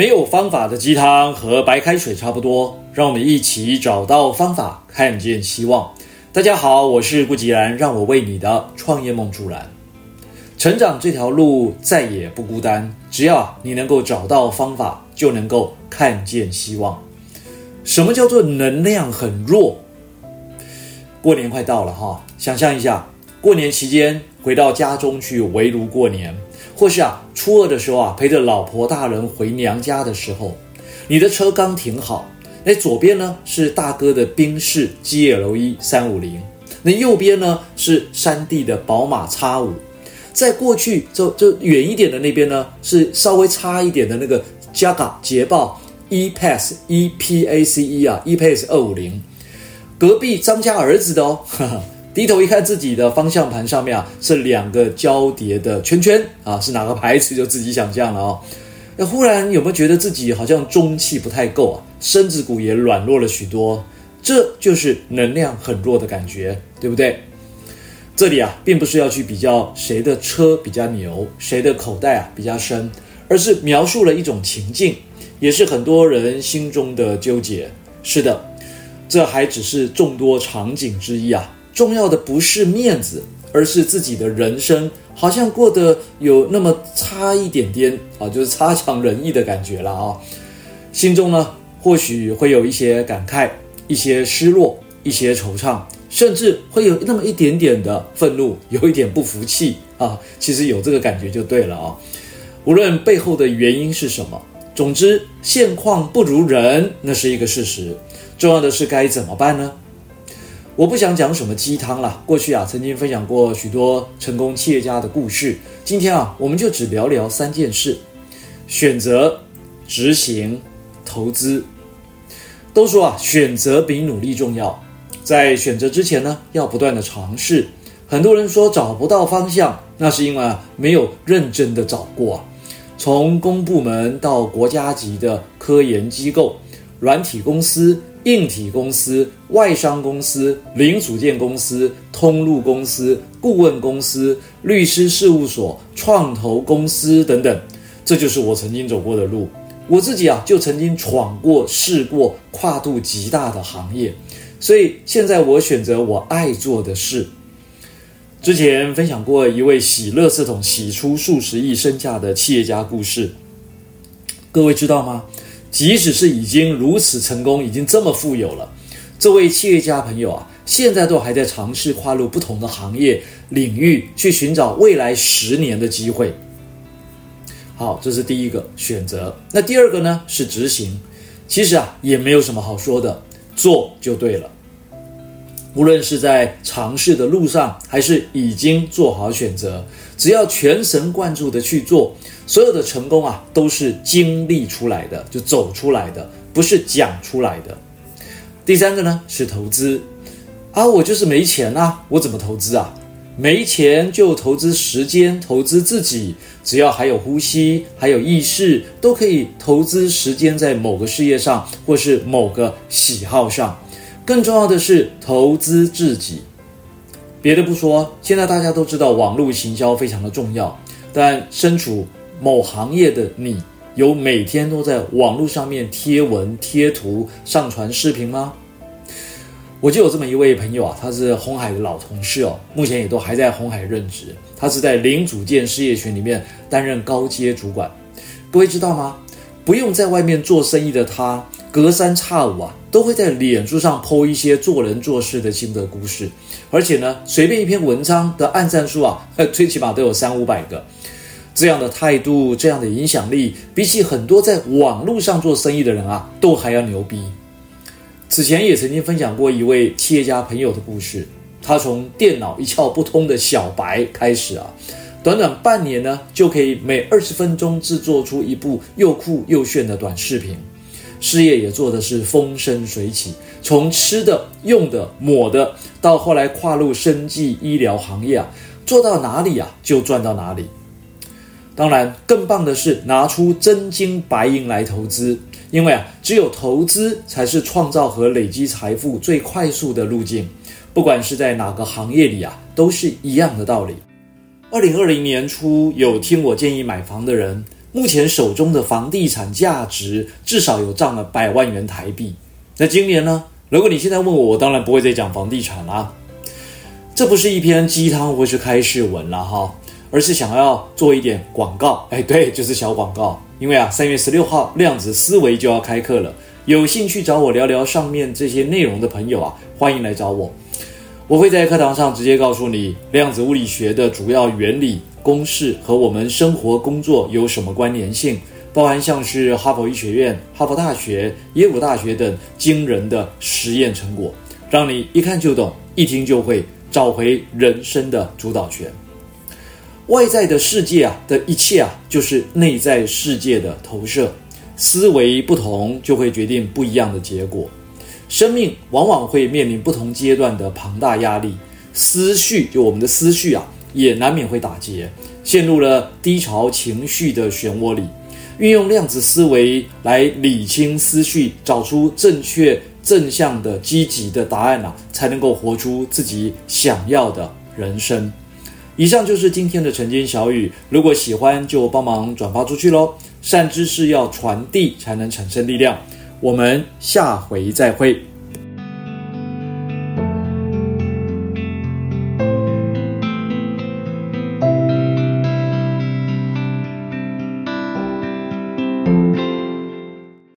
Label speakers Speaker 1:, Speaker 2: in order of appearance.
Speaker 1: 没有方法的鸡汤和白开水差不多，让我们一起找到方法，看见希望。大家好，我是顾吉然，让我为你的创业梦助燃。成长这条路再也不孤单，只要你能够找到方法，就能够看见希望。什么叫做能量很弱？过年快到了哈，想象一下，过年期间回到家中去围炉过年，或是啊初二的时候啊陪着老婆大人回娘家的时候，你的车刚停好，那左边呢是大哥的宾士 GLE 三五零，那右边呢是山地的宝马 X5。在过去，就就远一点的那边呢，是稍微差一点的那个 Jaga 捷豹 E-Pace E P A C E 啊，E-Pace 二五零，隔壁张家儿子的哦，呵呵，低头一看自己的方向盘上面啊，是两个交叠的圈圈啊，是哪个牌子就自己想象了哦。那忽然有没有觉得自己好像中气不太够啊，身子骨也软弱了许多？这就是能量很弱的感觉，对不对？这里啊，并不是要去比较谁的车比较牛，谁的口袋啊比较深，而是描述了一种情境，也是很多人心中的纠结。是的，这还只是众多场景之一啊。重要的不是面子，而是自己的人生好像过得有那么差一点点啊，就是差强人意的感觉了啊。心中呢，或许会有一些感慨，一些失落，一些惆怅。甚至会有那么一点点的愤怒，有一点不服气啊。其实有这个感觉就对了啊。无论背后的原因是什么，总之现况不如人，那是一个事实。重要的是该怎么办呢？我不想讲什么鸡汤了。过去啊，曾经分享过许多成功企业家的故事。今天啊，我们就只聊聊三件事：选择、执行、投资。都说啊，选择比努力重要。在选择之前呢，要不断的尝试。很多人说找不到方向，那是因为啊没有认真的找过啊。从公部门到国家级的科研机构、软体公司、硬体公司、外商公司、零组件公司、通路公司、顾问公司、律师事务所、创投公司等等，这就是我曾经走过的路。我自己啊就曾经闯过、试过跨度极大的行业。所以现在我选择我爱做的事。之前分享过一位洗乐系统洗出数十亿身价的企业家故事，各位知道吗？即使是已经如此成功，已经这么富有了，这位企业家朋友啊，现在都还在尝试跨入不同的行业领域，去寻找未来十年的机会。好，这是第一个选择。那第二个呢？是执行。其实啊，也没有什么好说的。做就对了，无论是在尝试的路上，还是已经做好选择，只要全神贯注的去做，所有的成功啊，都是经历出来的，就走出来的，不是讲出来的。第三个呢，是投资啊，我就是没钱啊，我怎么投资啊？没钱就投资时间，投资自己，只要还有呼吸，还有意识，都可以投资时间在某个事业上，或是某个喜好上。更重要的是投资自己。别的不说，现在大家都知道网络行销非常的重要，但身处某行业的你，有每天都在网络上面贴文、贴图、上传视频吗？我就有这么一位朋友啊，他是鸿海的老同事哦，目前也都还在鸿海任职。他是在零组件事业群里面担任高阶主管。各位知道吗？不用在外面做生意的他，隔三差五啊，都会在脸书上 po 一些做人做事的心得故事。而且呢，随便一篇文章的按赞数啊，最起码都有三五百个。这样的态度，这样的影响力，比起很多在网络上做生意的人啊，都还要牛逼。此前也曾经分享过一位企业家朋友的故事，他从电脑一窍不通的小白开始啊，短短半年呢，就可以每二十分钟制作出一部又酷又炫的短视频，事业也做的是风生水起，从吃的、用的、抹的，到后来跨入生计医疗行业啊，做到哪里啊就赚到哪里。当然，更棒的是拿出真金白银来投资。因为啊，只有投资才是创造和累积财富最快速的路径，不管是在哪个行业里啊，都是一样的道理。二零二零年初，有听我建议买房的人，目前手中的房地产价值至少有涨了百万元台币。那今年呢？如果你现在问我，我当然不会再讲房地产啦。这不是一篇鸡汤或是开市文了哈，而是想要做一点广告。哎，对，就是小广告。因为啊，三月十六号量子思维就要开课了，有兴趣找我聊聊上面这些内容的朋友啊，欢迎来找我。我会在课堂上直接告诉你量子物理学的主要原理、公式和我们生活工作有什么关联性，包含像是哈佛医学院、哈佛大学、耶鲁大学等惊人的实验成果，让你一看就懂，一听就会，找回人生的主导权。外在的世界啊的一切啊，就是内在世界的投射。思维不同，就会决定不一样的结果。生命往往会面临不同阶段的庞大压力，思绪就我们的思绪啊，也难免会打结，陷入了低潮情绪的漩涡里。运用量子思维来理清思绪，找出正确正向的积极的答案啊，才能够活出自己想要的人生。以上就是今天的晨间小语，如果喜欢就帮忙转发出去喽。善知识要传递才能产生力量。我们下回再会。